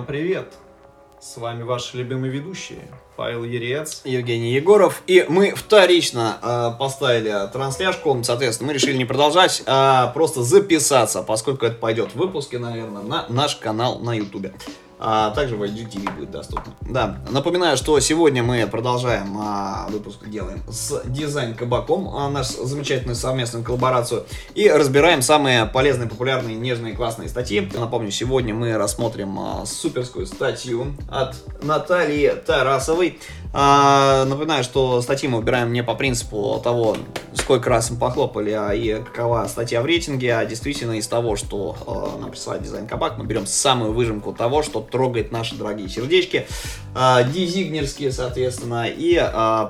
всем привет! С вами ваши любимые ведущие Павел Ерец. Евгений Егоров. И мы вторично э, поставили трансляшку. Соответственно, мы решили не продолжать, а просто записаться, поскольку это пойдет в выпуске, наверное, на наш канал на Ютубе а также в IGTV будет доступно. Да, напоминаю, что сегодня мы продолжаем а, выпуск делаем с дизайн кабаком, а, наш замечательную совместную коллаборацию, и разбираем самые полезные, популярные, нежные, классные статьи. Напомню, сегодня мы рассмотрим а, суперскую статью от Натальи Тарасовой. А, напоминаю, что статьи мы выбираем не по принципу того, сколько раз мы похлопали, а и какова статья в рейтинге, а действительно из того, что а, нам присылает дизайн кабак, мы берем самую выжимку того, что трогает наши дорогие сердечки, э, дизигнерские, соответственно, и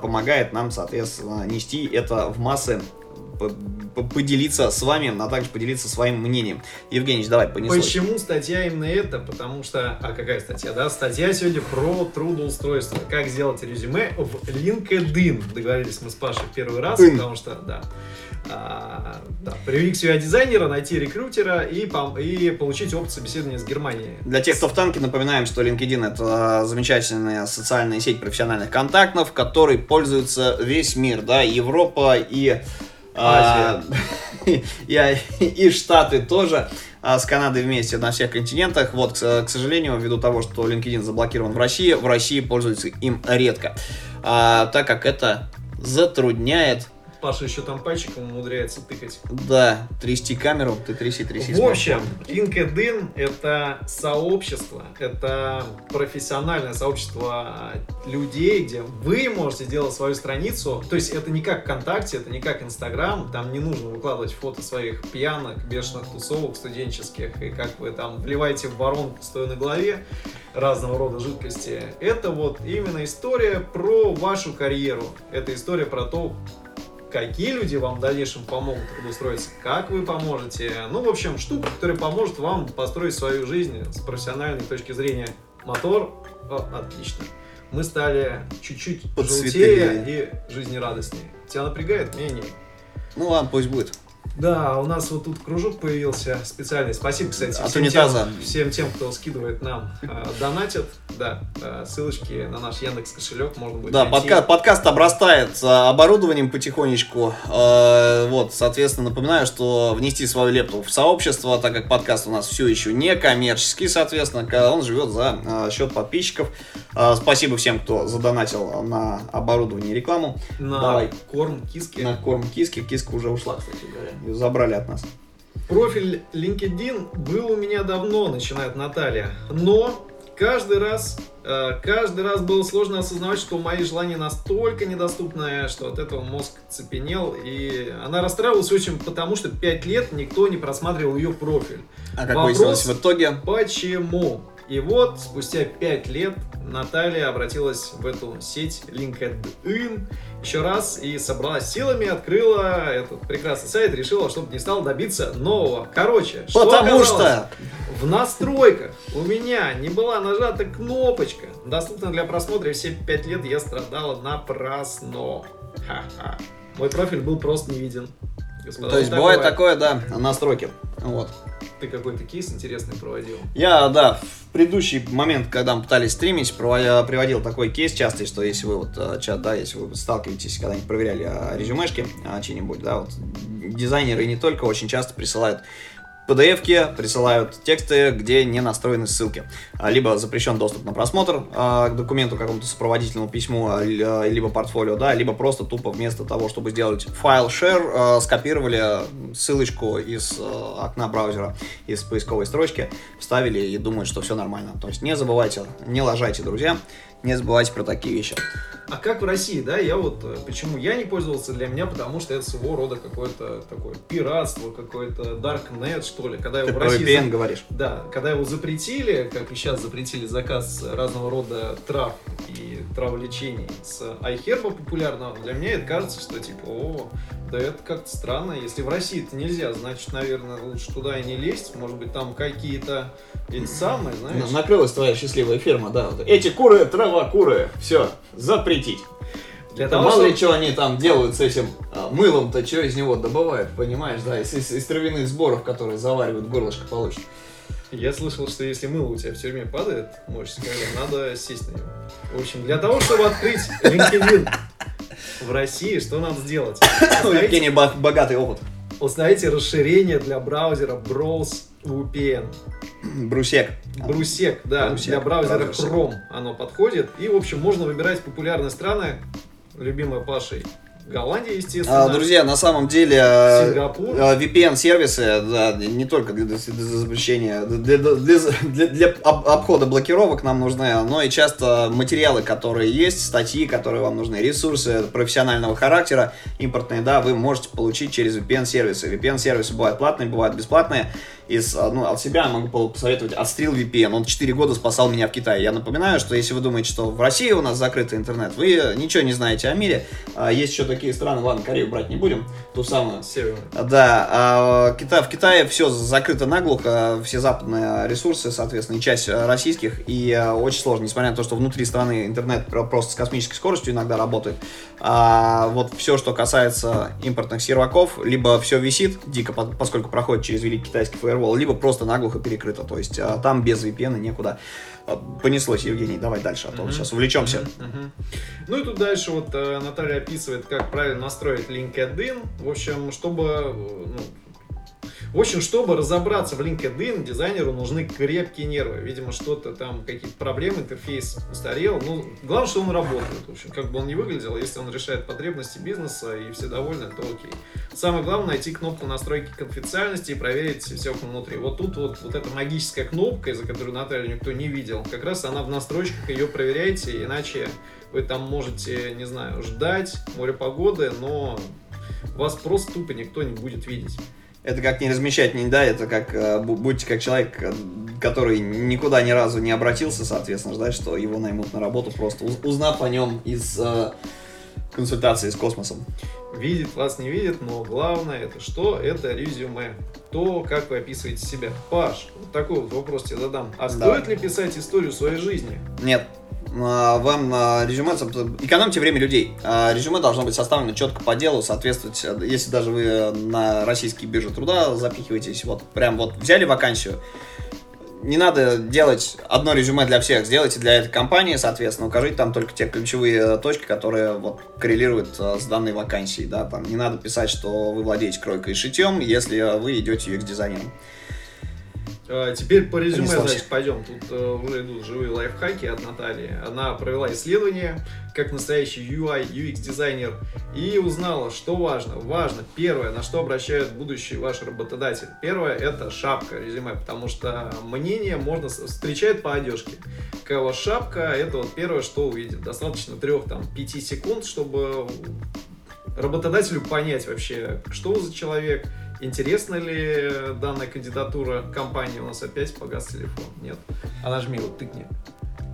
помогает нам, соответственно, нести это в массы поделиться с вами, а также поделиться своим мнением. Евгений, давай, понеслось. Почему статья именно это? Потому что... А какая статья, да? Статья сегодня про трудоустройство. Как сделать резюме в LinkedIn. Договорились мы с Пашей в первый раз, Ин. потому что, да, а, да, привлек себя дизайнера, найти рекрутера и, и получить опыт собеседования с Германией. Для тех, кто в танке, напоминаем, что LinkedIn это замечательная социальная сеть профессиональных контактов, которой пользуется весь мир, да, Европа и а, и, и Штаты тоже а, с Канадой вместе на всех континентах. Вот, к, к сожалению, ввиду того, что LinkedIn заблокирован в России, в России пользуются им редко, а, так как это затрудняет Паша еще там пальчиком умудряется тыкать. Да, трясти камеру, ты тряси, тряси. В общем, LinkedIn это сообщество, это профессиональное сообщество людей, где вы можете делать свою страницу. То есть это не как ВКонтакте, это не как Инстаграм, там не нужно выкладывать фото своих пьянок, бешеных тусовок студенческих, и как вы там вливаете в воронку, стоя на голове разного рода жидкости. Это вот именно история про вашу карьеру. Это история про то, какие люди вам в дальнейшем помогут трудоустроиться, как вы поможете. Ну, в общем, штука, которая поможет вам построить свою жизнь с профессиональной точки зрения. Мотор, о, отлично. Мы стали чуть-чуть желтее и жизнерадостнее. Тебя напрягает? Меня нет. Ну ладно, пусть будет. Да, у нас вот тут кружок появился специальный. Спасибо, кстати, От всем тем, всем тем, кто скидывает нам, э, донатит. Да, э, ссылочки на наш Яндекс кошелек можно будет Да, подка подкаст обрастает оборудованием потихонечку. Э, вот, соответственно, напоминаю, что внести свою лепту в сообщество, так как подкаст у нас все еще не коммерческий, соответственно, он живет за э, счет подписчиков. Э, спасибо всем, кто задонатил на оборудование и рекламу. На Давай. корм киски. На корм киски. Киска уже ушла, кстати говоря ее забрали от нас. Профиль LinkedIn был у меня давно, начинает Наталья. Но каждый раз, э, каждый раз было сложно осознавать, что мои желания настолько недоступны, что от этого мозг цепенел. И она расстраивалась очень, потому что 5 лет никто не просматривал ее профиль. А как Вопрос, выяснилось в итоге? Почему? И вот, спустя 5 лет Наталья обратилась в эту сеть LinkedIn еще раз и собралась силами, открыла этот прекрасный сайт, решила, чтобы не стало добиться нового. Короче, Потому что в настройках у меня не была нажата кнопочка, доступна для просмотра, все 5 лет я страдала напрасно. Ха-ха. Мой профиль был просто не виден. Господа, То есть бывает такое, да, настройки. Вот. Ты какой-то кейс интересный проводил? Я, да, в предыдущий момент, когда мы пытались стримить, приводил такой кейс частый, что если вы вот э, чат, да, если вы сталкиваетесь, когда-нибудь проверяли а, резюмешки а, чьи-нибудь, да, вот дизайнеры не только очень часто присылают PDF присылают тексты, где не настроены ссылки. А, либо запрещен доступ на просмотр а, к документу, какому-то сопроводительному письму, а, либо портфолио, да, либо просто тупо вместо того, чтобы сделать файл share, скопировали ссылочку из окна браузера, из поисковой строчки, вставили и думают, что все нормально. То есть не забывайте, не лажайте, друзья, не забывайте про такие вещи. А как в России, да, я вот, э, почему я не пользовался для меня, потому что это своего рода какое-то такое пиратство, какой-то darknet, что ли, когда его в России... VPN говоришь? Да, когда его запретили, как и сейчас запретили заказ разного рода трав и траволечений с iHerb популярного, для меня это кажется, что типа, о, да это как-то странно. Если в России это нельзя, значит, наверное, лучше туда и не лезть. Может быть, там какие-то эти самые, знаешь... Накрылась твоя счастливая ферма, да. Эти куры, трава, куры. Все, запретить. Для того, мало ли что они там делают с этим а, мылом-то, что из него добывают, понимаешь, да, из, из, из травяных сборов, которые заваривают горлышко получше. Я слышал, что если мыло у тебя в тюрьме падает, можешь сказать, надо сесть на него. В общем, для того, чтобы открыть LinkedIn в России, что надо сделать? У Евгения богатый опыт. Установите расширение для браузера Browse VPN. Брусек. Брусек, да, Брусек, для браузера браузер Chrome оно подходит. И, в общем, можно выбирать популярные страны, любимая Пашей. Голландия, естественно. А, друзья, на самом деле Сингапур. э, VPN-сервисы, да, не только для, для запрещения, для, для- для- для об- обхода блокировок нам нужны, но и часто материалы, которые есть, статьи, которые вам нужны, ресурсы профессионального характера, импортные, да, вы можете получить через VPN-сервисы. VPN-сервисы бывают платные, бывают бесплатные. Из, а, ну, от себя могу по- посоветовать Отстрел VPN. Он 4 года спасал меня в Китае. Я напоминаю, что если вы думаете, что в России у нас закрытый интернет, вы ничего не знаете о мире. А, Есть еще такие страны, ладно, Корею брать не будем, ту самую. Северная. Да, а Кита- в Китае все закрыто наглухо, все западные ресурсы, соответственно, и часть э, российских, и э, очень сложно, несмотря на то, что внутри страны интернет про- просто с космической скоростью иногда работает. А вот все, что касается импортных серваков, либо все висит дико, по- поскольку проходит через великий китайский фаервол, либо просто наглухо перекрыто, то есть а, там без VPN некуда. А, Понеслось, Евгений, давай дальше, а то Мгм. сейчас увлечемся. Мгм, мгм. Ну и тут дальше вот э, Наталья описывает, как правильно настроить LinkedIn. В общем, чтобы э, ну, в общем, чтобы разобраться в LinkedIn, дизайнеру нужны крепкие нервы. Видимо, что-то там, какие-то проблемы, интерфейс устарел. Ну, главное, что он работает. В общем, как бы он ни выглядел, если он решает потребности бизнеса и все довольны, то окей. Самое главное найти кнопку настройки конфиденциальности и проверить все внутри. Вот тут вот, вот эта магическая кнопка, из-за которой Наталью никто не видел, как раз она в настройках, ее проверяйте, иначе вы там можете, не знаю, ждать море погоды, но вас просто тупо никто не будет видеть. Это как не размещать, не да, это как э, бу- будьте как человек, э, который никуда ни разу не обратился, соответственно, ждать, что его наймут на работу, просто уз- узнав о нем из э, консультации с космосом. Видит, вас не видит, но главное это что? Это резюме. То, как вы описываете себя. Паш, вот такой вот вопрос тебе задам. А Давай. стоит ли писать историю своей жизни? Нет. А, Вам а, резюме, экономьте время людей. А, Резюме должно быть составлено четко по делу, соответствовать, э, если даже вы на российские биржи труда запихиваетесь, вот прям вот взяли вакансию, не надо делать одно резюме для всех, сделайте для этой компании, соответственно, укажите там только те ключевые э, точки, которые вот коррелируют э, с данной вакансией, да, там не надо писать, что вы владеете кройкой и шитьем, если вы идете UX-дизайнером. А, Теперь по резюме, значит, пойдем. Тут э, уже идут живые лайфхаки от Натальи. Она провела исследование, как настоящий UI, UX дизайнер, и узнала, что важно. Важно, первое, на что обращает будущий ваш работодатель. Первое, это шапка резюме, потому что мнение можно встречает по одежке. Какая у шапка, это вот первое, что увидит. Достаточно трех, там, пяти секунд, чтобы работодателю понять вообще, что за человек, интересна ли данная кандидатура компании. У нас опять погас телефон. Нет. А нажми, вот тыкни.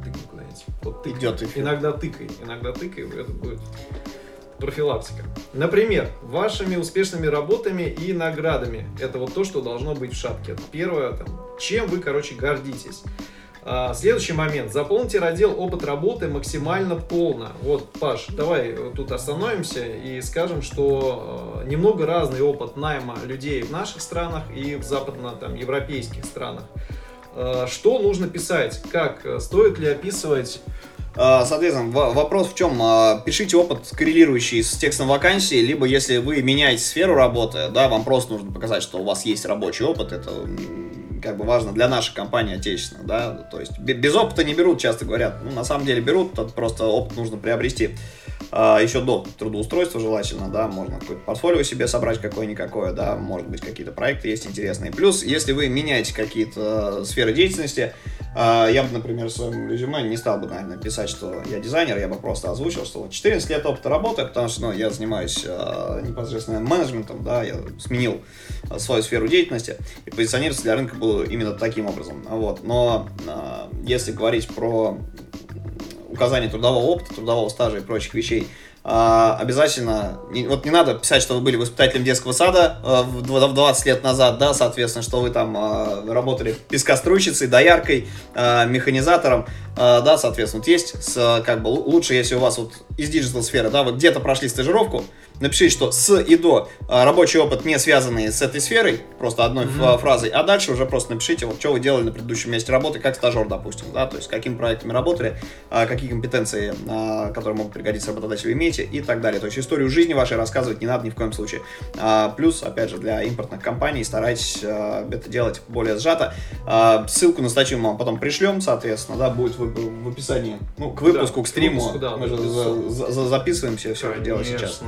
Тыкни куда-нибудь. Вот тыкни. Идет эфир. Иногда тыкай, иногда тыкай, это будет профилактика. Например, вашими успешными работами и наградами. Это вот то, что должно быть в шапке. Первое, там, чем вы, короче, гордитесь. А, Следующий момент. Заполните раздел «Опыт работы» максимально полно. Вот, Паш, давай э, тут остановимся и скажем, что э, немного разный опыт найма людей в наших странах и в западно-европейских странах. Э, Что нужно писать? Как? Стоит ли описывать А, Соответственно, вопрос в чем? А, Пишите опыт, коррелирующий с текстом вакансии, либо если вы меняете сферу работы, да, вам просто нужно показать, что у вас есть рабочий опыт, это как бы важно для нашей компании отечественной, да, то есть бе- без опыта не берут, часто говорят, ну, на самом деле берут, просто опыт нужно приобрести А, еще до трудоустройства желательно, да, можно какое-то портфолио себе собрать какое-никакое, да, может быть, какие-то проекты есть интересные. Плюс, если вы меняете какие-то э, сферы деятельности, Я бы, например, в своем резюме не стал бы, наверное, писать, что я дизайнер, я бы просто озвучил, что вот 14 лет опыта работы, потому что ну, я занимаюсь э, непосредственно менеджментом, да, я сменил э, свою сферу деятельности, и позиционироваться для рынка было именно таким образом. Вот. Но если говорить про указание трудового опыта, трудового стажа и прочих вещей, а, обязательно, не- вот не надо писать, что вы были воспитателем детского сада а, в дв- в 20 лет назад, да, соответственно, что вы там а, работали пескоструйщицей, дояркой, а, механизатором, а, да, соответственно, вот есть, как бы, лу- лучше, если у вас вот из диджитал сферы, да, вы где-то прошли стажировку, напишите, что с и до а, рабочий опыт не связанный с этой сферой, просто одной Мгм. фразой, а дальше уже просто напишите, вот что вы делали на предыдущем месте работы, как стажер, допустим, да, то есть какими проектами работали, а, какие компетенции, а, которые могут пригодиться работодателю, имеете и так далее. То есть историю жизни вашей рассказывать не надо ни в коем случае. Плюс, опять же, для импортных компаний старайтесь это делать более сжато. Ссылку на статью мы вам потом пришлем, соответственно, да, будет в, в описании, ну, к выпуску, Да, к стриму. выпуску, да, мы же за- за- записываемся все это дело сейчас.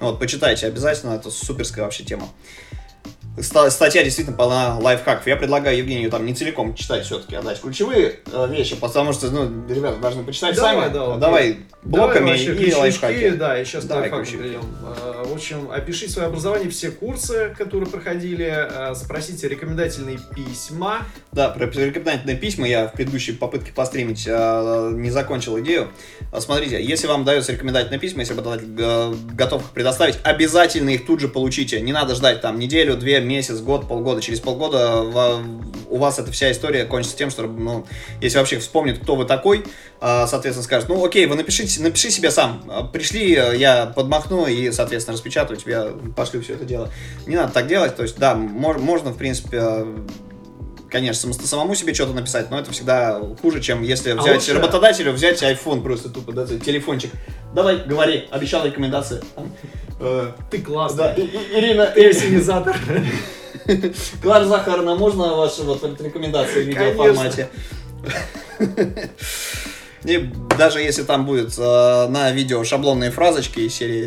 Вот, почитайте обязательно, это суперская вообще тема. Ста- Статья действительно полна лайфхаков. Я предлагаю Евгению там не целиком читать все-таки, а дать ключевые э, вещи, потому что, ну, ребята должны почитать Давай, сами. да, окей. Давай блоками Давай вообще и лайфхаки. Да, и сейчас Давай перейдем. А, В общем, опишите свое образование, все курсы, которые проходили, а, спросите рекомендательные письма. Да, про рекомендательные письма я в предыдущей попытке постримить э, не закончил идею. Смотрите, если вам дается рекомендательные письма, если работодатель э, готов их предоставить, обязательно их тут же получите. Не надо ждать там неделю, две, месяц, год, полгода. Через полгода у вас эта вся история кончится тем, что, ну, если вообще вспомнит, кто вы такой, а, соответственно, скажет, ну, окей, вы напишите, напиши себе сам. А, Пришли, э, я подмахну и, соответственно, распечатаю тебе, пошлю все это дело. Не надо так делать. То есть, да, мож- можно, в принципе, э, конечно, само- самому себе что-то написать, но это всегда хуже, чем если взять лучше- работодателю, взять iPhone просто тупо, да, телефончик. Давай, говори, обещал рекомендации. Э, Ты классный. Да, Ирина, Ты ассенизатор. Клара Захаровна, можно ваши вот рекомендации в видеоформате? И даже если там будет э, на видео шаблонные фразочки из серии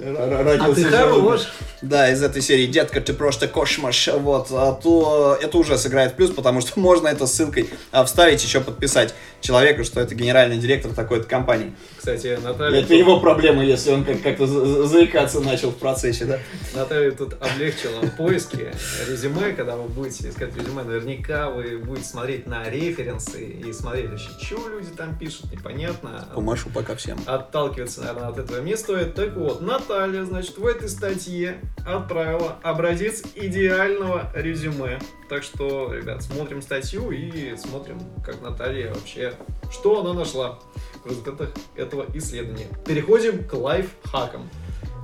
э, р- р- А родился ты хорош. Да, из этой серии «Детка, ты просто кошмаш», вот, а то это уже сыграет плюс, потому что можно это ссылкой вставить, еще подписать человеку, что это генеральный директор такой-то компании. Кстати, Наталья... Это его проблема, если он как- как-то за- за- заикаться начал в процессе, да? Наталья тут облегчила поиски резюме, когда вы будете искать резюме, наверняка вы будете смотреть на референсы и смотреть вообще, что люди там пишут, непонятно. Помашу пока всем. Отталкиваться, наверное, от этого не стоит. Так вот, Наталья, значит, в этой статье отправила образец идеального резюме. Так что, ребят, смотрим статью и смотрим, как Наталья вообще, что она нашла в результатах этого исследования. Переходим к лайфхакам.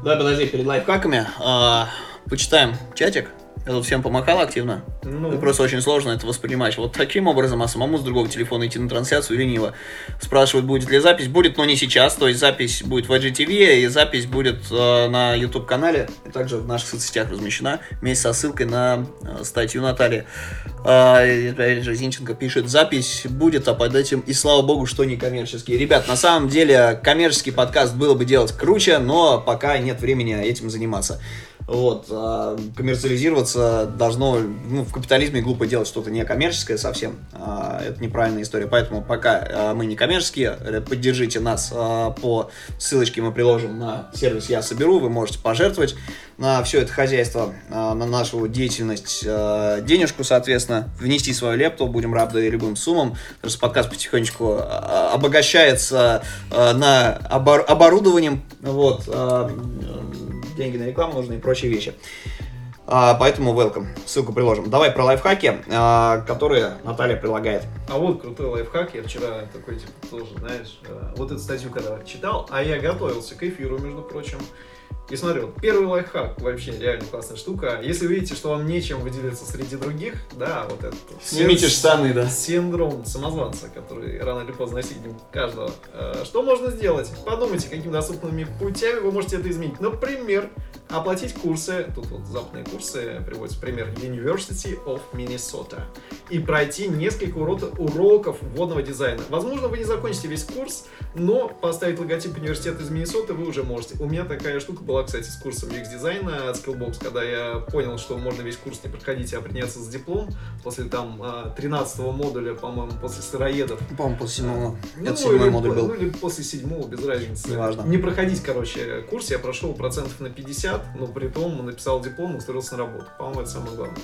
Да, подожди, перед лайфхаками а, почитаем чатик. Я тут всем помахал активно. Ну, Ну, просто очень сложно это воспринимать. Вот таким образом, а самому с другого телефона идти на трансляцию лениво. Спрашивают, будет ли запись. Будет, но не сейчас. То есть запись будет в IGTV, и запись будет э, на YouTube-канале. И также в наших соцсетях размещена вместе со ссылкой на э, статью Натальи. И же, Зинченко пишет, запись будет, а под этим, и слава богу, что не коммерческий. Ребят, на самом деле, коммерческий подкаст было бы делать круче, но пока нет времени этим заниматься. Вот, а, коммерциализироваться должно, ну, в капитализме глупо делать что-то не коммерческое совсем, А, это неправильная история, поэтому пока а, мы не коммерческие, э, поддержите нас а, по ссылочке мы приложим на сервис «Я соберу», вы можете пожертвовать на все это хозяйство, а, на нашу деятельность а, денежку, соответственно, внести свою лепту, будем рады любым суммам, потому что подкаст потихонечку обогащается на обор- оборудованием, вот, деньги на рекламу нужны и прочие вещи. А, поэтому welcome. Ссылку приложим. Давай про лайфхаки, а, которые Наталья прилагает. А вот крутой лайфхак, я вчера такой, типа, тоже, знаешь, э, вот эту статью когда читал, а я готовился к эфиру, между прочим, и смотрю, вот первый лайфхак, вообще реально классная штука. Если вы видите, что вам нечем выделиться среди других, да, вот этот Снимите штаны, да. Синдром самозванца, который рано или поздно настигнет каждого. Э, Что можно сделать? Подумайте, какими доступными путями вы можете это изменить. Например, оплатить курсы, тут вот западные курсы, приводится пример, University of Minnesota, и пройти несколько уро- уроков вводного дизайна. Возможно, вы не закончите весь курс, но поставить логотип университета из Миннесоты вы уже можете. У меня такая штука была, кстати, с курсом UX дизайна от Skillbox, когда я понял, что можно весь курс не проходить, а приняться с диплом после там 13 модуля, по-моему, после сыроедов. По-моему, после седьмого. Ну, Это седьмой или, модуль по- был. ну, или после седьмого, без разницы. Неважно. Не проходить, короче, курс я прошел процентов на 50, но при том написал диплом и устроился на работу. По-моему, это самое главное.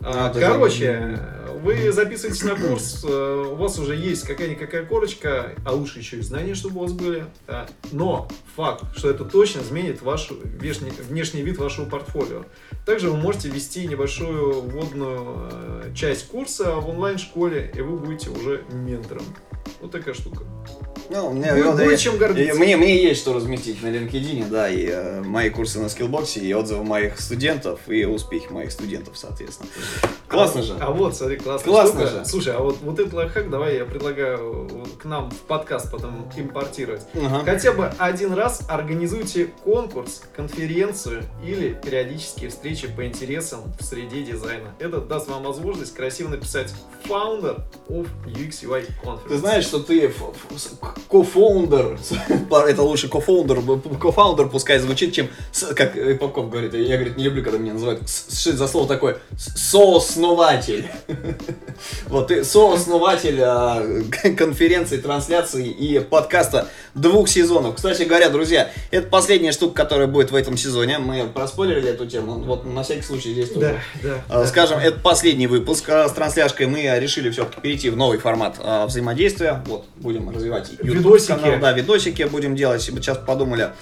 А, это короче, вы записываетесь на курс, э, у вас уже есть какая-никакая корочка, а лучше еще и знания, чтобы у вас были. да. Но факт, что это точно изменит ваш внешний, внешний вид вашего портфолио. Также вы можете вести небольшую вводную э, часть курса в онлайн-школе, и вы будете уже ментором. Вот такая штука. Ну, мне, Будет- вот, будет чем гордиться. и мне, мне есть что разместить на LinkedIn, да, и э, мои курсы на скиллбоксе, и отзывы моих студентов, и успехи моих студентов, соответственно. Классно а, же. А вот, смотри, классно. Классно же. Слушай, а вот, вот этот лайфхак давай я предлагаю к нам в подкаст потом импортировать. Ага. Хотя бы один раз организуйте конкурс, конференцию или периодические встречи по интересам в среде дизайна. Это даст вам возможность красиво написать founder of UX UI Conference. Ты знаешь, что ты с- co-founder, это лучше co-founder, co-founder пускай звучит, чем, как э, Попков говорит, я, говорит, не люблю, когда меня называют, что за слово такое, сооснователь. Вот, ты сооснователь а, конференции, трансляции и подкаста двух сезонов. Кстати говоря, друзья, это последняя штука, которая будет в этом сезоне, мы проспойлерили эту тему, вот на всякий случай здесь тоже. Да, да. А. Скажем, это последний выпуск а, с трансляшкой. Мы решили все-таки перейти в новый формат взаимодействия. Вот, будем развивать YouTube Видосики. канал, да, видосики будем делать. Сейчас подумали,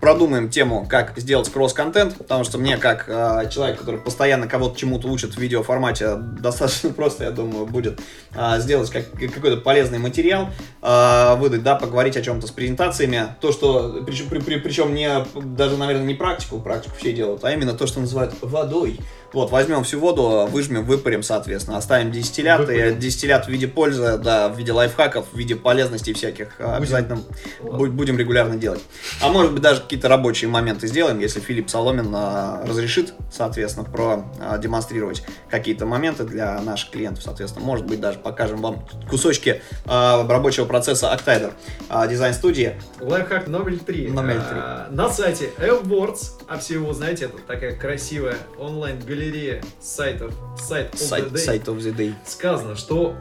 продумаем тему, как сделать кросс-контент, потому что мне, как а, человек, который постоянно кого-то чему-то учит в видеоформате, достаточно просто, я думаю, будет а, сделать как- какой-то полезный материал, а, выдать, да, поговорить о чем-то с презентациями. То, что, причем, при- при- причем не, даже, наверное, не практику, практику все делают, а именно то, что называют водой. Вот, возьмем всю воду, выжмем, выпарим, соответственно, оставим дистиллят, и Выпарим. дистиллят в виде пользы, да, в виде лайфхаков, в виде полезностей всяких, а, обязательно бу- будем регулярно делать. А может быть даже какие-то рабочие моменты сделаем, если Филипп Соломин а, разрешит, соответственно, продемонстрировать какие-то моменты для наших клиентов, соответственно, может быть даже покажем вам кусочки а, рабочего процесса Octider а, дизайн-студии. Лайфхак номер три. Номер А, На сайте AirBoards, а все его знаете, это такая красивая онлайн-галерея сайтов, сайт of the Сайт, day. сайт of the day. сказано, что,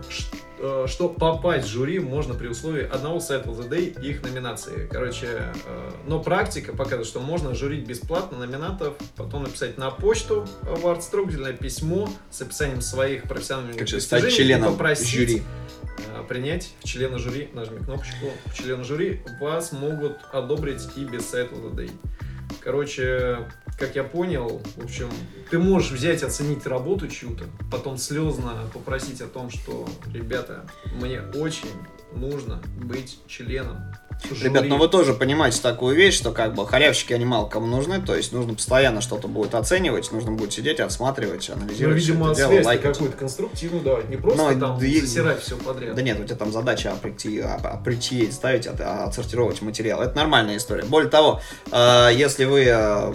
что попасть в жюри можно при условии одного сайта the day и их номинации. Короче, э, но практика показывает, что можно жюрить бесплатно номинантов, потом написать на почту в арт-структурное письмо с описанием своих профессиональных же достижений стать и членом попросить, жюри. э, принять в члена жюри, нажми кнопочку в члена жюри, вас могут одобрить и без сайта the day. Короче, как я понял, в общем, ты можешь взять, оценить работу чью-то, потом слезно попросить о том, что, ребята, мне очень нужно быть членом жюри». Ребят, ну вы тоже понимаете такую вещь, что как бы халявщики они мало кому нужны, то есть нужно постоянно что-то будет оценивать, нужно будет сидеть, отсматривать, Ну, анализировать. всё видимо, это дело, связь какую-то конструктивную давать, не просто Ну, там да засирать все подряд. Да нет, у тебя там задача прийти, ставить, от- отсортировать материал. Это нормальная история. Более того, э, если вы, э,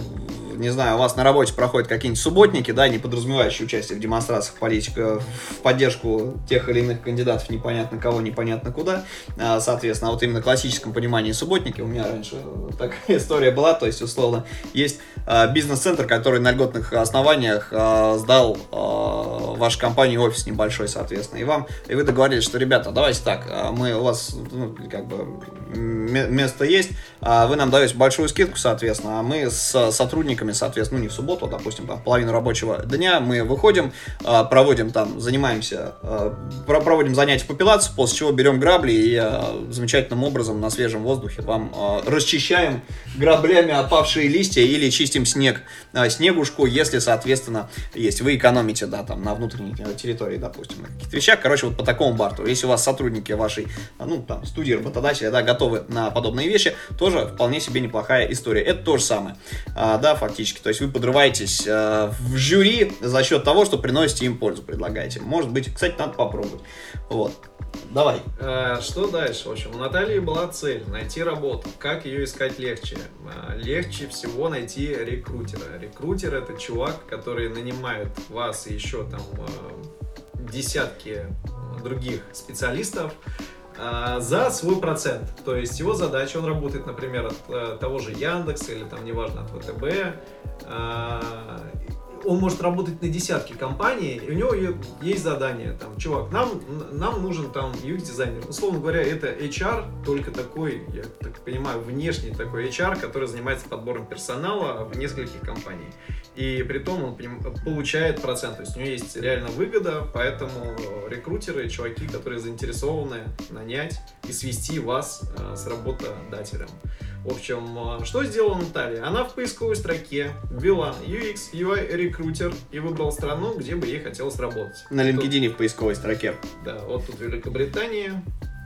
не знаю, у вас на работе проходят какие-нибудь субботники, да, не подразумевающие участие в демонстрациях политика в поддержку тех или иных кандидатов непонятно кого, непонятно куда, э, соответственно, а вот именно в классическом понимании субботники, у меня раньше такая история была, то есть, условно, есть э, бизнес-центр, который на льготных основаниях э, сдал э, вашей компании офис небольшой, соответственно, и вам, и вы договорились, что, ребята, давайте так, э, мы у вас, ну, как бы, место есть, а вы нам даете большую скидку, соответственно, а мы с сотрудниками, соответственно, ну, не в субботу, а, допустим, там, половину рабочего дня мы выходим, э, проводим там, занимаемся, э, про- проводим занятия по пилатесу, после чего берем грабли и э, замечательным образом на свежем воздухе вам э, расчищаем граблями опавшие листья или чистим снег, э, снегушку, если, соответственно, есть. Вы экономите, да, там, на внутренней э, территории, допустим, на каких-то вещах. Короче, вот по такому барту. Если у вас сотрудники вашей, э, ну, там, студии, работодателя, да, готовы на подобные вещи, тоже вполне себе неплохая история. Это то же самое, А, да, фактически. То есть вы подрываетесь в жюри за счет того, что приносите им пользу, предлагаете. Может быть, кстати, надо попробовать. Вот. Давай. А, Что дальше? В общем, у Натальи была цель найти работу. Как ее искать легче? А, Легче всего найти рекрутера. Рекрутер это чувак, который нанимает вас и еще там а, десятки других специалистов за свой процент. То есть его задача, он работает, например, от э, того же Яндекса или там, неважно, от ВТБ. Он может работать на десятки компаний, и у него есть задание, там, чувак, нам, нам нужен там UX-дизайнер. Условно говоря, это HR, только такой, я так понимаю, внешний такой HR, который занимается подбором персонала в нескольких компаний. И при том он получает процент, то есть у него есть реально выгода, поэтому рекрутеры, чуваки, которые заинтересованы нанять и свести вас э, с работодателем. В общем, э, что сделала Наталья? Она в поисковой строке ввела UX, UI рекрутер и выбрала страну, где бы ей хотелось работать. На Тут- LinkedIn в поисковой строке. да, вот тут Великобритания,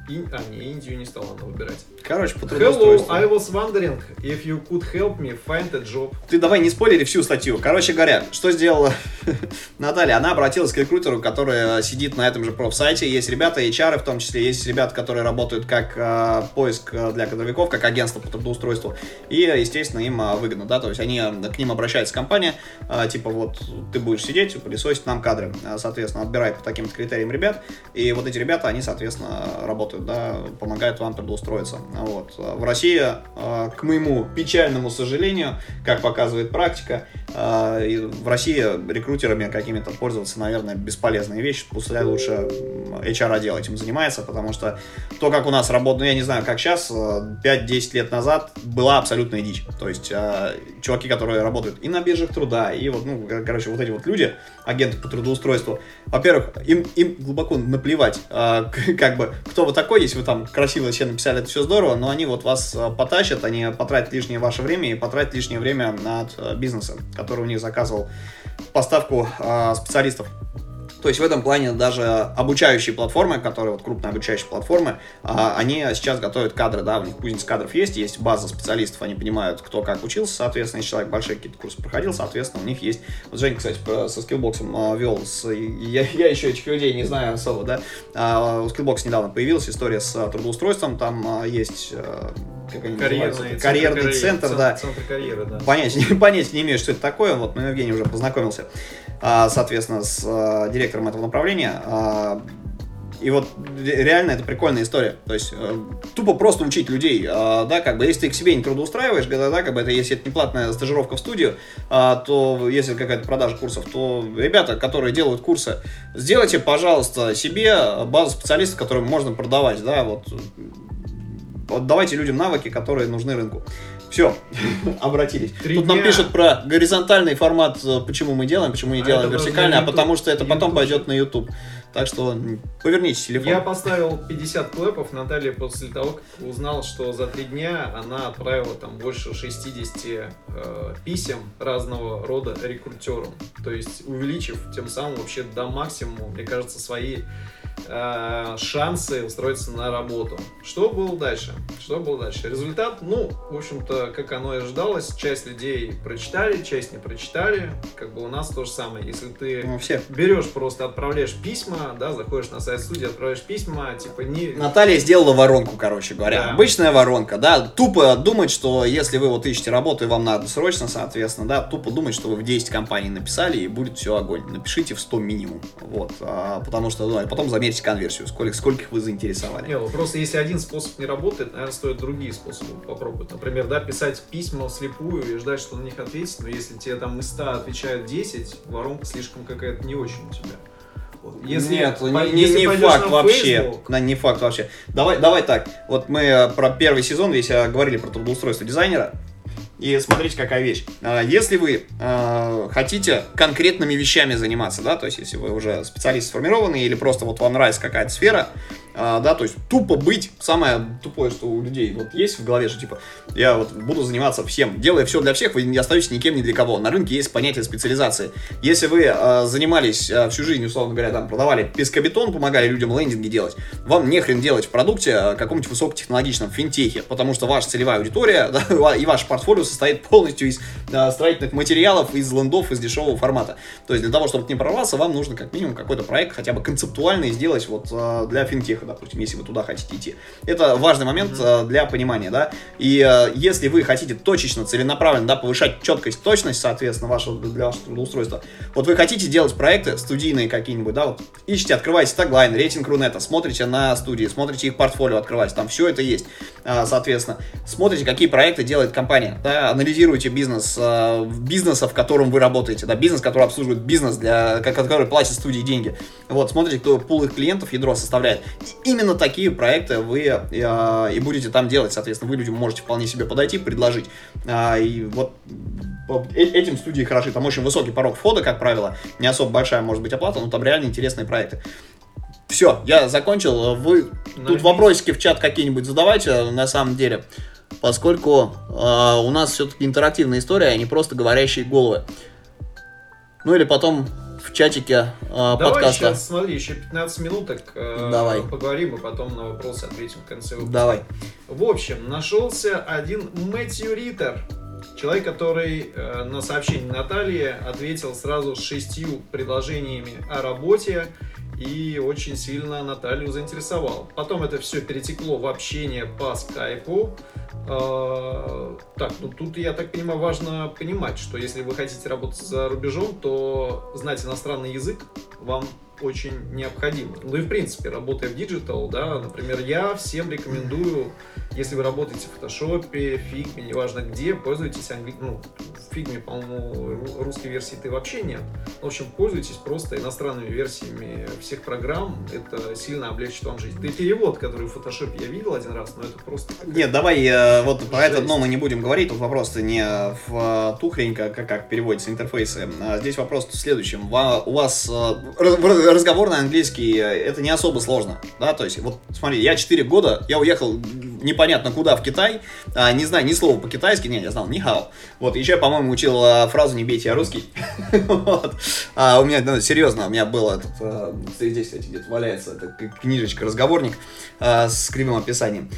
Ин- А, не, Индию не стала она выбирать. Короче, по Hello. I was wondering if you could help me find a job. Ты давай не спойлери всю статью. Короче говоря, что сделала Наталья? Она обратилась к рекрутеру, который сидит на этом же профсайте. Есть ребята, HR в том числе, есть ребята, которые работают как э, поиск э, для кадровиков, как агентство по трудоустройству. И, естественно, им э, выгодно, да, то есть они, э, к ним обращается компания, э, типа вот ты будешь сидеть, пылесосить нам кадры. Э, Соответственно, отбирает по таким критериям ребят. И вот эти ребята, они, соответственно, работают, да, помогают вам трудоустроиться. Вот. В России, э, к моему печальному сожалению, как показывает практика, э, в России рекрутерами какими-то пользоваться, наверное, бесполезная вещь. Пускай лучше м, HR-отдел этим занимается, потому что то, как у нас работает, ну, я не знаю, как сейчас, э, 5-10 лет назад была абсолютная дичь. То есть э, чуваки, которые работают и на биржах труда, и вот, ну, кор- короче, вот эти вот люди, агенты по трудоустройству, во-первых, им, им глубоко наплевать, э, как бы, кто вы такой, если вы там красиво все написали, это все здорово, но они вот вас э, потащат, они потратят лишнее ваше время и потратят лишнее время над э, бизнесом, который у них заказывал поставку э, специалистов. То есть в этом плане даже обучающие платформы, которые вот крупные обучающие платформы, а, они сейчас готовят кадры, да, у них кузница кадров есть, есть база специалистов, они понимают, кто как учился, соответственно, если человек большие какие-то курсы проходил, соответственно, у них есть... Вот Женя, кстати, со скиллбоксом а, вел, с- я, я еще этих людей не знаю особо, да, А, у Skillbox недавно появилась история с трудоустройством, там есть... как они называются? Карьерный, карьерный карьеры- центр, да, Центр карьеры, да. понятия, понятия не имею, что это такое. Вот, но Евгений уже познакомился, соответственно, с а, директором этого направления. А, И вот ре- реально это прикольная история. То есть э, тупо просто учить людей, а, да, как бы, если ты к себе не трудоустраиваешь, да, да, как бы это, если это не платная стажировка в студию, а, то если какая-то продажа курсов, то ребята, которые делают курсы, сделайте, пожалуйста, себе базу специалистов, которым можно продавать, да, вот вот давайте людям навыки, которые нужны рынку. Все, обратились. Три Тут нам пишут про горизонтальный формат, э, почему мы делаем, почему не А делаем вертикальный, а потому что это потом пойдет на YouTube. Так что поверните телефон. Я поставил 50 клэпов Наталье после того, как узнал, что за три дня она отправила там больше 60 э, писем разного рода рекрутерам. То есть увеличив тем самым вообще до максимума, мне кажется, свои э, шансы устроиться на работу. Что было дальше? Что было дальше? Результат, ну, в общем-то, как оно и ожидалось, часть людей прочитали, часть не прочитали. Как бы у нас то же самое. Если ты Ну, все. берешь просто, отправляешь письма, да, заходишь на сайт студии, отправляешь письма, типа не... Наталья сделала воронку, короче говоря. Да. Обычная воронка, да. Тупо думать, что если вы вот ищете работу и вам надо срочно, соответственно, да, тупо думать, что вы в 10 компаний написали и будет все огонь. Напишите в 100 минимум. Вот. А, потому что, ну, а потом замерьте конверсию, сколько, скольких вы заинтересовали. Не, просто если один способ не работает, наверное, стоит другие способы попробовать. Например, да, писать письма вслепую и ждать, что на них ответить, но если тебе там из 100 отвечают 10, воронка слишком какая-то не очень у тебя. Если, Нет, по- не, если не факт на вообще. Facebook, Да, не факт вообще. Давай, давай так. Вот мы э, про первый сезон, если э, говорили про трудоустройство дизайнера, и смотрите, какая вещь. А, Если вы э, хотите конкретными вещами заниматься, да, то есть если вы уже специалист сформированный или просто вот вам нравится какая-то сфера, а, да, то есть тупо быть, самое тупое, что у людей вот есть в голове, что типа, я вот буду заниматься всем, делая все для всех, вы не остаетесь никем ни для кого. На рынке есть понятие специализации. Если вы занимались всю жизнь, условно говоря, там, продавали пескобетон, помогали людям лендинги делать, вам не хрен делать в продукте каком-нибудь высокотехнологичном финтехе, потому что ваша целевая аудитория да, и ваше портфолио состоит полностью из э, строительных материалов, из лендов, из дешевого формата. То есть для того, чтобы не прорваться, вам нужно как минимум какой-то проект хотя бы концептуальный сделать вот э, для финтеха, допустим, если вы туда хотите идти. Это важный момент э, для понимания, да. И э, если вы хотите точечно, целенаправленно, да, повышать четкость, точность, соответственно, вашего, для вашего трудоустройства, вот вы хотите делать проекты студийные какие-нибудь, да, вот ищите, открываете таглайн, рейтинг Рунета, смотрите на студии, смотрите их портфолио, открываете, там все это есть, соответственно, смотрите, какие проекты делает компания, да, анализируйте бизнес, э, бизнеса, в котором вы работаете, да, бизнес, который обслуживает бизнес, для, ко- который платит студии деньги, вот, смотрите, кто пул их клиентов, ядро составляет, именно такие проекты вы э, и будете там делать, соответственно, вы людям можете вполне себе подойти, предложить, А, и вот э- этим студии хороши, там очень высокий порог входа, как правило, не особо большая может быть оплата, но там реально интересные проекты. Все, я закончил. Вы тут Найдите. вопросики в чат какие-нибудь задавайте, на самом деле, поскольку э, у нас все-таки интерактивная история, а не просто говорящие головы. Ну или потом в чатике э, Давай подкаста. сейчас, смотри, еще 15 минуток э, Давай. поговорим, и потом на вопросы ответим в конце выпуска. Давай. В общем, нашелся один Мэтью Риттер. Человек, который э, на сообщение Натальи ответил сразу с шестью предложениями о работе и очень сильно Наталью заинтересовал. Потом это все перетекло в общение по скайпу. Э, так, ну тут, я так понимаю, важно понимать, что если вы хотите работать за рубежом, то знать иностранный язык вам очень необходимо. Ну и в принципе, работая в диджитал, да, например, я всем рекомендую, если вы работаете в фотошопе, фигме, неважно где, пользуйтесь англи... ну, в фигме, по-моему, ру- русской версии-то вообще нет. В общем, пользуйтесь просто иностранными версиями всех программ, это сильно облегчит вам жизнь. Да и перевод, который в фотошопе я видел один раз, но это просто... Нет, давай э, вот про это дно мы не будем говорить. Тут вопрос не в э, ту хрень, как, как- переводятся интерфейсы. А здесь вопрос в следующем. У вас э, раз- разговорный английский, э, это не особо сложно. Да, то есть, вот смотри, я 4 года, я уехал непонятно куда в Китай, а, не знаю ни слова по-китайски, не, я знал ни. Вот, еще, по-моему, учил э, фразу «не бейте, я русский». Вот. А у меня, ну, серьезно, у меня был этот, э, здесь, кстати, где-то валяется, это к- книжечка, разговорник э, с кривым описанием.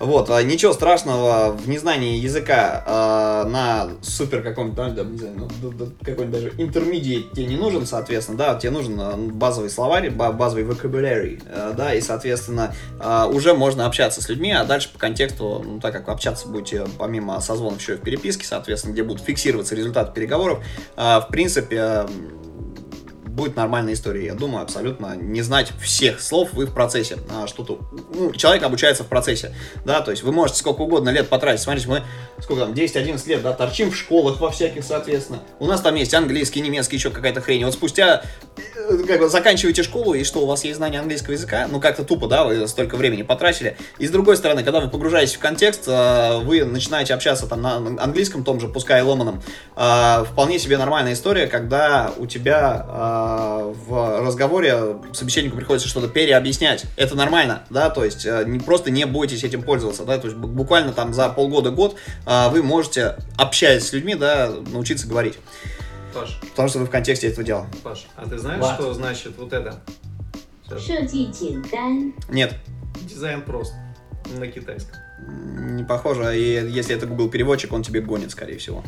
Вот, а, ничего страшного в незнании языка а, на супер каком-то, там, да, не знаю, ну, какой-нибудь даже интермедиат тебе не нужен, соответственно, да, тебе нужен а, базовый словарь, ба- базовый vocabulary, э, да, и, соответственно, а, уже можно общаться с людьми, а дальше по контексту, ну, так как общаться будете помимо созвонов еще и в переписке, соответственно, где будут фиксироваться результаты переговоров, а, в принципе, будет нормальная история. Я думаю, абсолютно не знать всех слов вы в процессе. А, что-то, ну, человек обучается в процессе, да, то есть вы можете сколько угодно лет потратить. Смотрите, мы сколько там, 10-11 лет, да, торчим в школах во всяких, соответственно. У нас там есть английский, немецкий, еще какая-то хрень. Вот спустя, э, как бы, заканчиваете школу, и что, у вас есть знание английского языка? Ну, как-то тупо, да, вы столько времени потратили. И с другой стороны, когда вы погружаетесь в контекст, э, вы начинаете общаться там на английском том же, пускай и ломаном, э, вполне себе нормальная история, когда у тебя в разговоре собеседнику приходится что-то переобъяснять. Это нормально, да, то есть э, не, просто не бойтесь этим пользоваться, да, то есть буквально там за полгода-год э, вы можете, общаясь с людьми, да, научиться говорить. Паш. Потому что вы в контексте этого дела. Паш, а ты знаешь, What? что значит вот это? Нет. Дизайн прост. На китайском. Не похоже. И если это Google переводчик, он тебе гонит, скорее всего.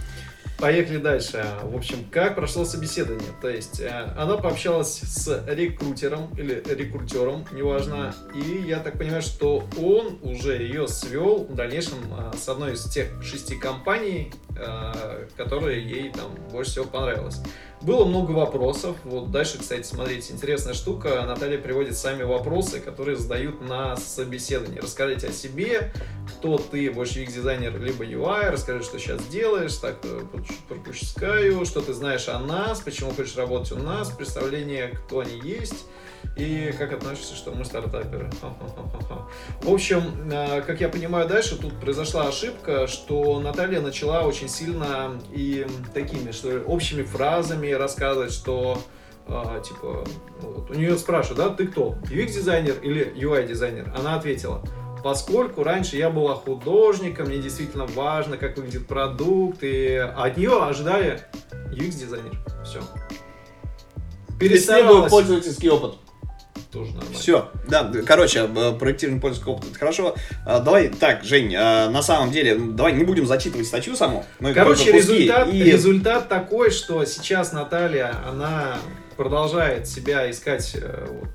Поехали дальше. В общем, как прошло собеседование? То есть, э, она пообщалась с рекрутером или рекрутером, неважно, и я так понимаю, что он уже ее свел в дальнейшем э, с одной из тех шести компаний, э, которые ей там больше всего понравилось. Было много вопросов. Вот дальше, кстати, смотрите, интересная штука. Наталья приводит сами вопросы, которые задают на собеседовании. Расскажите о себе, кто ты, больше UX-дизайнер, либо UI, расскажи, что сейчас делаешь, так, э, пропускаю, что ты знаешь о нас, почему хочешь работать у нас, представление, кто они есть, и как относишься, что мы стартаперы. В общем, э, как я понимаю дальше, тут произошла ошибка, что Наталья начала очень сильно и такими, что общими фразами рассказывать, что а, типа, ну, вот, у нее спрашивают, да, ты кто, UX-дизайнер или UI-дизайнер? Она ответила, поскольку раньше я была художником, мне действительно важно, как выглядит продукт, и от нее ожидали UX-дизайнер. Все. Перестаралась. пользовательский опыт. Тоже нормально. Все, да, короче, э, проектирование пользовательского опыта, это хорошо. А, Давай так, Жень, а, на самом деле, давай не будем зачитывать статью саму. мы Короче, результат, и- результат такой, что сейчас Наталья, она продолжает себя искать э, вот,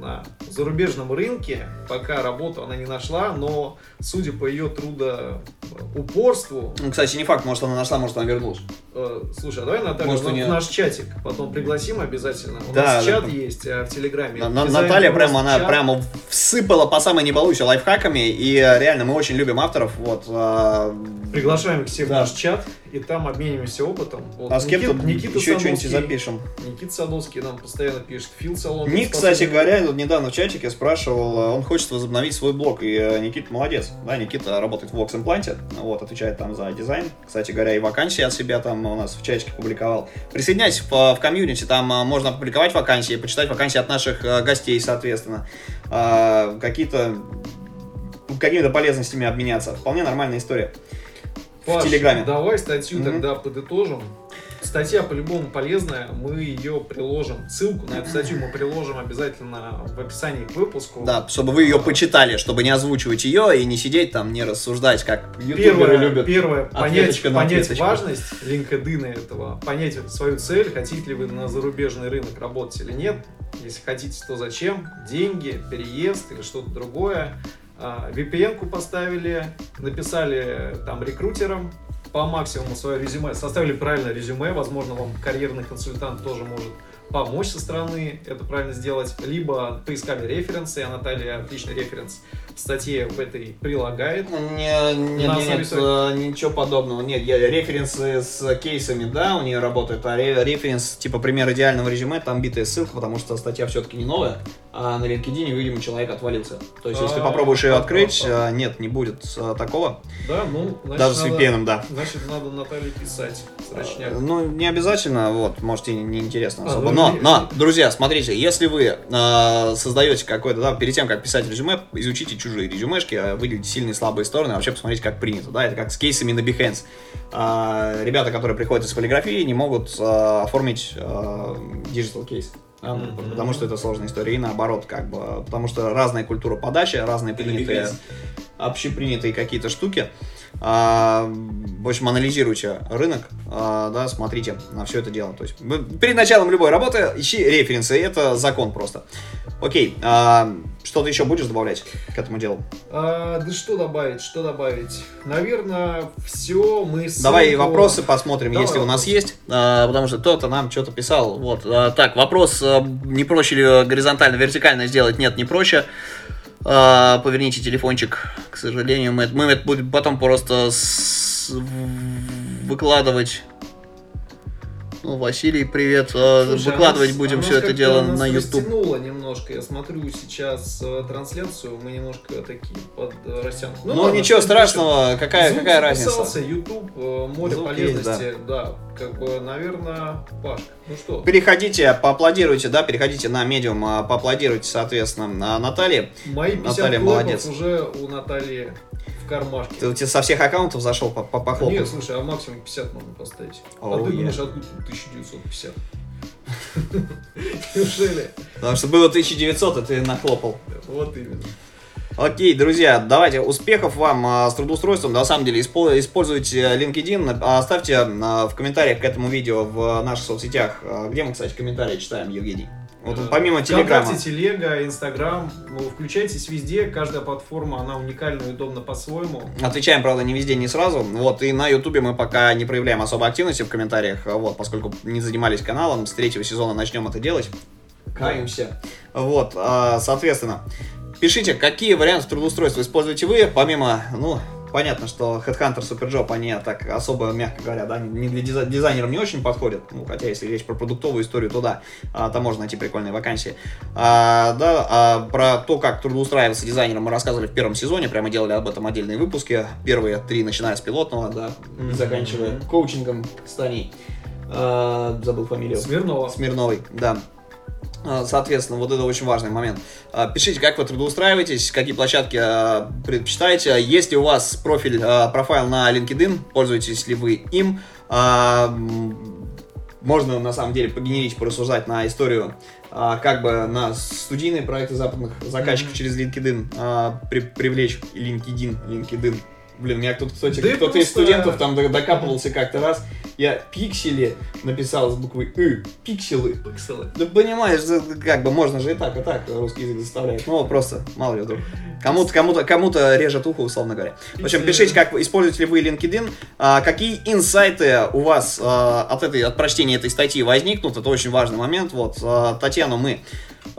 на зарубежном рынке, пока работу она не нашла, но судя по ее трудоупорству, Ну, кстати, не факт, может она нашла, может она вернулась. Э, слушай, а давай Наталью Может, у в неё- наш чатик потом пригласим обязательно. У Да, нас да, чат да. есть э, в Телеграме. На- на- Наталья прямо, она чат. прямо всыпала по самой не балуйся лайфхаками, и э, реально мы очень любим авторов, вот. а, Приглашаем всех Да. в наш чат, и там обмениваемся опытом. Вот А с кем-то Никит- Никита еще что-нибудь запишем. Никита Садовский нам постоянно пишет. Фил Салон. Ник, кстати говоря, вот недавно в чатике спрашивал, э, он хочет возобновить свой блог, и э, Никита молодец. Да, Никита работает в Vox Implant, вот, отвечает там за дизайн. Кстати говоря, и вакансии от себя там у нас в чатике публиковал. Присоединяйтесь в, в комьюнити, там э, можно опубликовать вакансии, почитать вакансии от наших э, гостей, соответственно. А, какие-то какими-то полезностями обменяться. Вполне нормальная история. Паш, в Телеграме. Давай статью Мгм. тогда подытожим. Статья по-любому полезная, мы ее приложим, ссылку на эту статью мы приложим обязательно в описании к выпуску. Да, чтобы вы ее почитали, чтобы не озвучивать ее и не сидеть там, не рассуждать, как ютуберы Первое, любят. первое понять, понять важность LinkedIn этого, понять свою цель, хотите ли вы на зарубежный рынок работать или нет. Если хотите, то зачем? Деньги, переезд или что-то другое. А, VPN-ку поставили, написали там рекрутерам по максимуму свое резюме, составили правильное резюме, возможно, вам карьерный консультант тоже может помочь со стороны это правильно сделать, либо поискали референсы, а Наталья отличный референс статье в этой прилагает. Не, не, не- основе нет, своей- э, ничего подобного. Нет, я, референсы с кейсами, да, у нее работают, а ре- референс, типа пример идеального резюме, там битая ссылка, потому что статья все-таки не новая, а на LinkedIn, видимо, человек отвалился. То есть, если А, попробуешь ее открыть, э, нет, не будет э, такого. Да, ну, значит, Даже с надо- VPN, да. Значит, надо Наталье писать. Срочняк. Э, Ну, не обязательно, вот, можете не, не интересно А, особо. ну, но, не- но, друзья, смотрите, если вы э, создаете какой-то, да, перед тем, как писать резюме, изучите чужие резюмешки, э, выделите сильные и слабые стороны, а вообще посмотрите, как принято, да, это как с кейсами на Behance. А, ребята, которые приходят из полиграфии, не могут оформить digital кейс. да, Мгм. Потому что это сложная история, и наоборот, как бы, потому что разная культура подачи, разные принятые, общепринятые какие-то штуки. А, в общем, анализируйте рынок, а, да, смотрите на все это дело. То есть перед началом любой работы ищи референсы, это закон просто. Окей, а, что-то еще будешь добавлять к этому делу? А, да что добавить, что добавить? Наверное, все мы ссылку- Давай вопросы посмотрим, Давай если у нас есть, а, потому что кто-то нам что-то писал. Вот, а, так, вопрос, а, не проще ли горизонтально, вертикально сделать? Нет, не проще. А, поверните телефончик, к сожалению, мы, мы это будем потом просто с- выкладывать. Ну, Василий, привет. А, Слушай, выкладывать а нас- будем а все это дело нас на YouTube. растянуло немножко. Я смотрю сейчас э, трансляцию, мы немножко такие под э, растянуты. Ну, ладно, ничего страшного, какая, Звук какая разница? YouTube, э, море Звук есть, полезности, да. Как бы, наверное, Пашка. Ну что? Переходите, поаплодируйте, да, переходите на медиум, а, поаплодируйте, соответственно, на Наталье. Мои 50 Наталья, молодец. уже у Натальи в кармашке. Ты, ты со всех аккаунтов зашел по, по, похлопал? Нет, слушай, а максимум 50 можно поставить. а Оу, ты е. думаешь, откуда тут 1950? Неужели? Потому что было 1900, и ты нахлопал. Вот именно. Окей, друзья, давайте успехов вам а, с трудоустройством. На самом деле, испо- используйте LinkedIn. А, Оставьте а, в комментариях к этому видео в наших соцсетях. А, Где мы, кстати, комментарии читаем, Евгений? Вот помимо Телеграма. ВКонтакте, Телега, Инстаграм. Ну, включайтесь везде. Каждая платформа, она уникальна и удобна по-своему. Отвечаем, правда, не везде, не сразу. Вот, и на Ютубе мы пока не проявляем особой активности в комментариях, а, вот, поскольку не занимались каналом. С третьего сезона начнем это делать. Каемся. Вот, а, соответственно, пишите, какие варианты трудоустройства используете вы, помимо, ну, понятно, что Headhunter, Superjob, они так особо, мягко говоря, да, не для дизай- дизайнерам не очень подходят, ну, хотя если речь про продуктовую историю, то да, а, там можно найти прикольные вакансии. А, да, а про то, как трудоустраиваться дизайнером мы рассказывали в первом сезоне, прямо делали об этом отдельные выпуски, первые три, начиная с пилотного, да, Мгм. заканчивая коучингом с Таней. А, забыл фамилию. Смирнова. Смирновой, да. А, Соответственно, вот это очень важный момент. А, Пишите, как вы трудоустраиваетесь, какие площадки а, предпочитаете. Есть ли у вас профиль, профайл на LinkedIn, пользуетесь ли вы им. Можно, на самом деле, погенерить, порассуждать на историю, как бы на студийные проекты западных заказчиков Мгм. через LinkedIn при- привлечь. LinkedIn, LinkedIn. Блин, меня кто-то, кстати, Да кто-то из просто- студентов там докапывался как-то раз. Я пиксели написал с буквой «ы», пикселы. Пикселы. Да понимаешь, как бы можно же и так, и так русский язык заставляет. Ну, просто, мало ли вдруг. Кому-то, кому-то, кому-то режет ухо, условно говоря. В общем, пишите, как вы используете ли вы LinkedIn, а, какие инсайты у вас а, от этой, от прочтения этой статьи возникнут. Это очень важный момент. Вот, а, Татьяну мы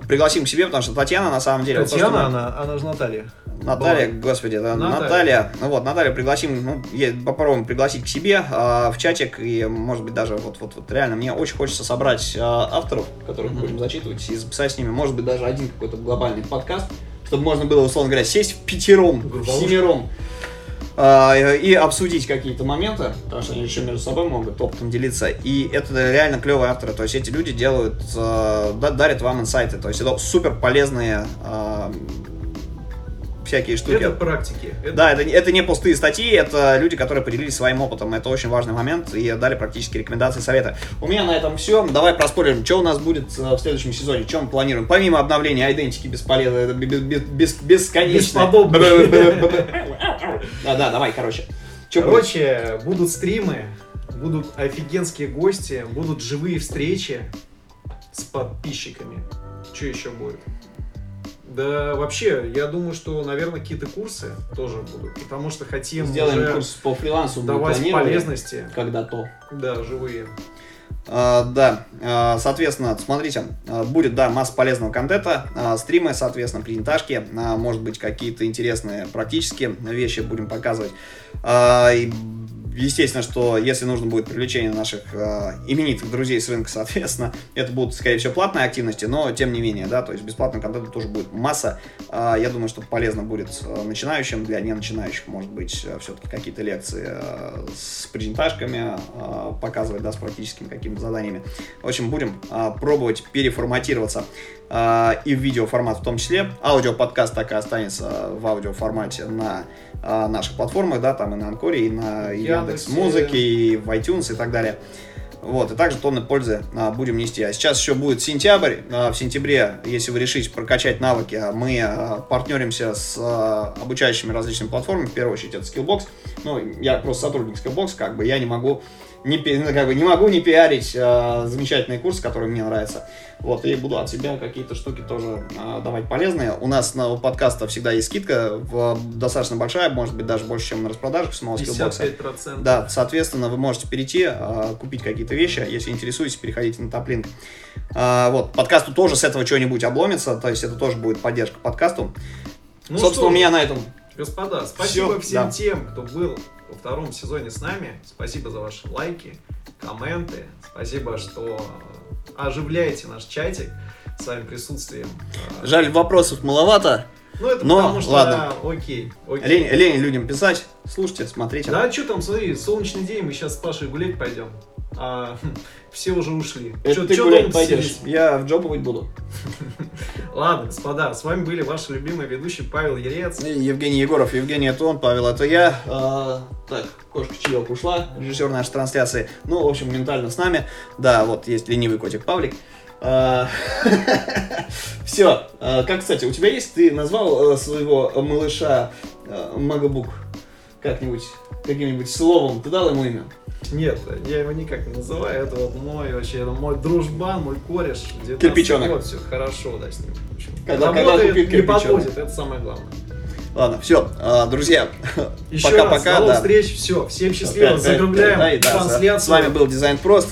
пригласим к себе, потому что Татьяна, на самом деле... вот то, Татьяна, мы- она, она же Наталья. Наталья, Была. господи, да, Наталья. Наталья. Ну вот, Наталью пригласим, ну, попробуем пригласить к себе а, в чатик, и, может быть, даже вот, вот, вот реально, мне очень хочется собрать а, авторов, которых мы Мгм. будем зачитывать, и записать с ними, может быть, даже один какой-то глобальный подкаст, чтобы можно было, условно говоря, сесть в пятером, в семером, и обсудить какие-то моменты, потому что они еще между собой могут опытом делиться. И это реально клевые авторы. То есть эти люди делают, а, да- дарят вам инсайты. То есть это супер полезные а, всякие штуки. Это практики. Это- Да, это, не- это не пустые статьи, это люди, которые поделились своим опытом. Это очень важный момент и дали практически рекомендации, советы. У меня на этом все. Давай проспорим, что у нас будет э, в следующем сезоне, что мы планируем. Помимо обновления идентики бесполезно, бес- бесконечно. Бесподобно. Да, да, давай, короче. Будет? Короче, будут стримы, будут офигенские гости, будут живые встречи с подписчиками. Что еще будет? Да вообще, я думаю, что, наверное, какие-то курсы тоже будут, потому что хотим Сделаем уже курс по фрилансу. давать полезности. Когда-то. Да, живые. А, да, а, соответственно, смотрите, а, будет, да, масса полезного контента, стримы, соответственно, презентажки, может быть, какие-то интересные практические вещи будем показывать. Естественно, что если нужно будет привлечение наших а, именитых друзей с рынка, соответственно, это будут, скорее всего, платные активности, но тем не менее, да, то есть бесплатного контента тоже будет масса. А, я думаю, что полезно будет а, начинающим, для не начинающих, может быть, все-таки какие-то лекции а, с презентажками а, показывать, да, с практическими какими-то заданиями. В общем, будем а, пробовать переформатироваться а, и в видеоформат в том числе. Аудиоподкаст так и останется в аудиоформате на а, наших платформах, да, там и на Анкоре, и на Яндекс. Музыке, и в iTunes и так далее. Вот, и также тонны пользы а, будем нести. А сейчас еще будет сентябрь. А, в сентябре, если вы решите прокачать навыки, а, мы а, партнеримся с а, обучающими различными платформами. В первую очередь это Skillbox. Ну, я просто сотрудник Skillbox, как бы я не могу не, ну, как бы, не могу не пиарить а, замечательные курсы, которые мне нравятся. Вот, и буду от себя какие-то штуки тоже а, давать полезные. У нас на подкаста всегда есть скидка, в, достаточно большая, может быть, даже больше, чем на распродажах самого Skillbox. 55%. Да, соответственно, вы можете перейти, а, купить какие-то вещи. Если интересуетесь, переходите на топлинк. А, вот, подкасту тоже с этого что-нибудь обломится, то есть это тоже будет поддержка подкасту. Ну Собственно, что у меня на этом Господа, спасибо Всё, всем да. тем, кто был во втором сезоне с нами. Спасибо за ваши лайки, комменты. Спасибо, что оживляете наш чатик своим присутствием. Жаль, вопросов маловато. Ну, это но потому что, ладно. окей, окей. Лень, лень людям писать. Слушайте, смотрите. Да, что там, смотри, солнечный день, мы сейчас с Пашей гулять пойдем. А, все уже ушли. Это Чё- ты чё гулять пойдешь. сидеть? Я в джобовать буду. Ладно, господа, с вами были ваши любимые ведущие Павел Ерец. Евгений Егоров, Евгений это он, Павел это я. А, так, кошка чаек ушла, режиссер нашей трансляции. Ну, в общем, ментально с нами. Да, вот есть ленивый котик Павлик. Все. Как, кстати, у тебя есть, ты назвал э, своего малыша э, Магабук как-нибудь, каким-нибудь словом? Ты дал ему имя? Нет, я его никак не называю. Это вот мой вообще, это мой дружбан, мой кореш. 19 Кирпичонок. год, все хорошо, да, с ним. Когда- когда работает, купит не подводит, это самое главное. Ладно, все, друзья, Еще раз, пока-пока, до новых да. встреч, все, всем счастливо, закругляем да, трансляцию. С вами был Дизайн Прост.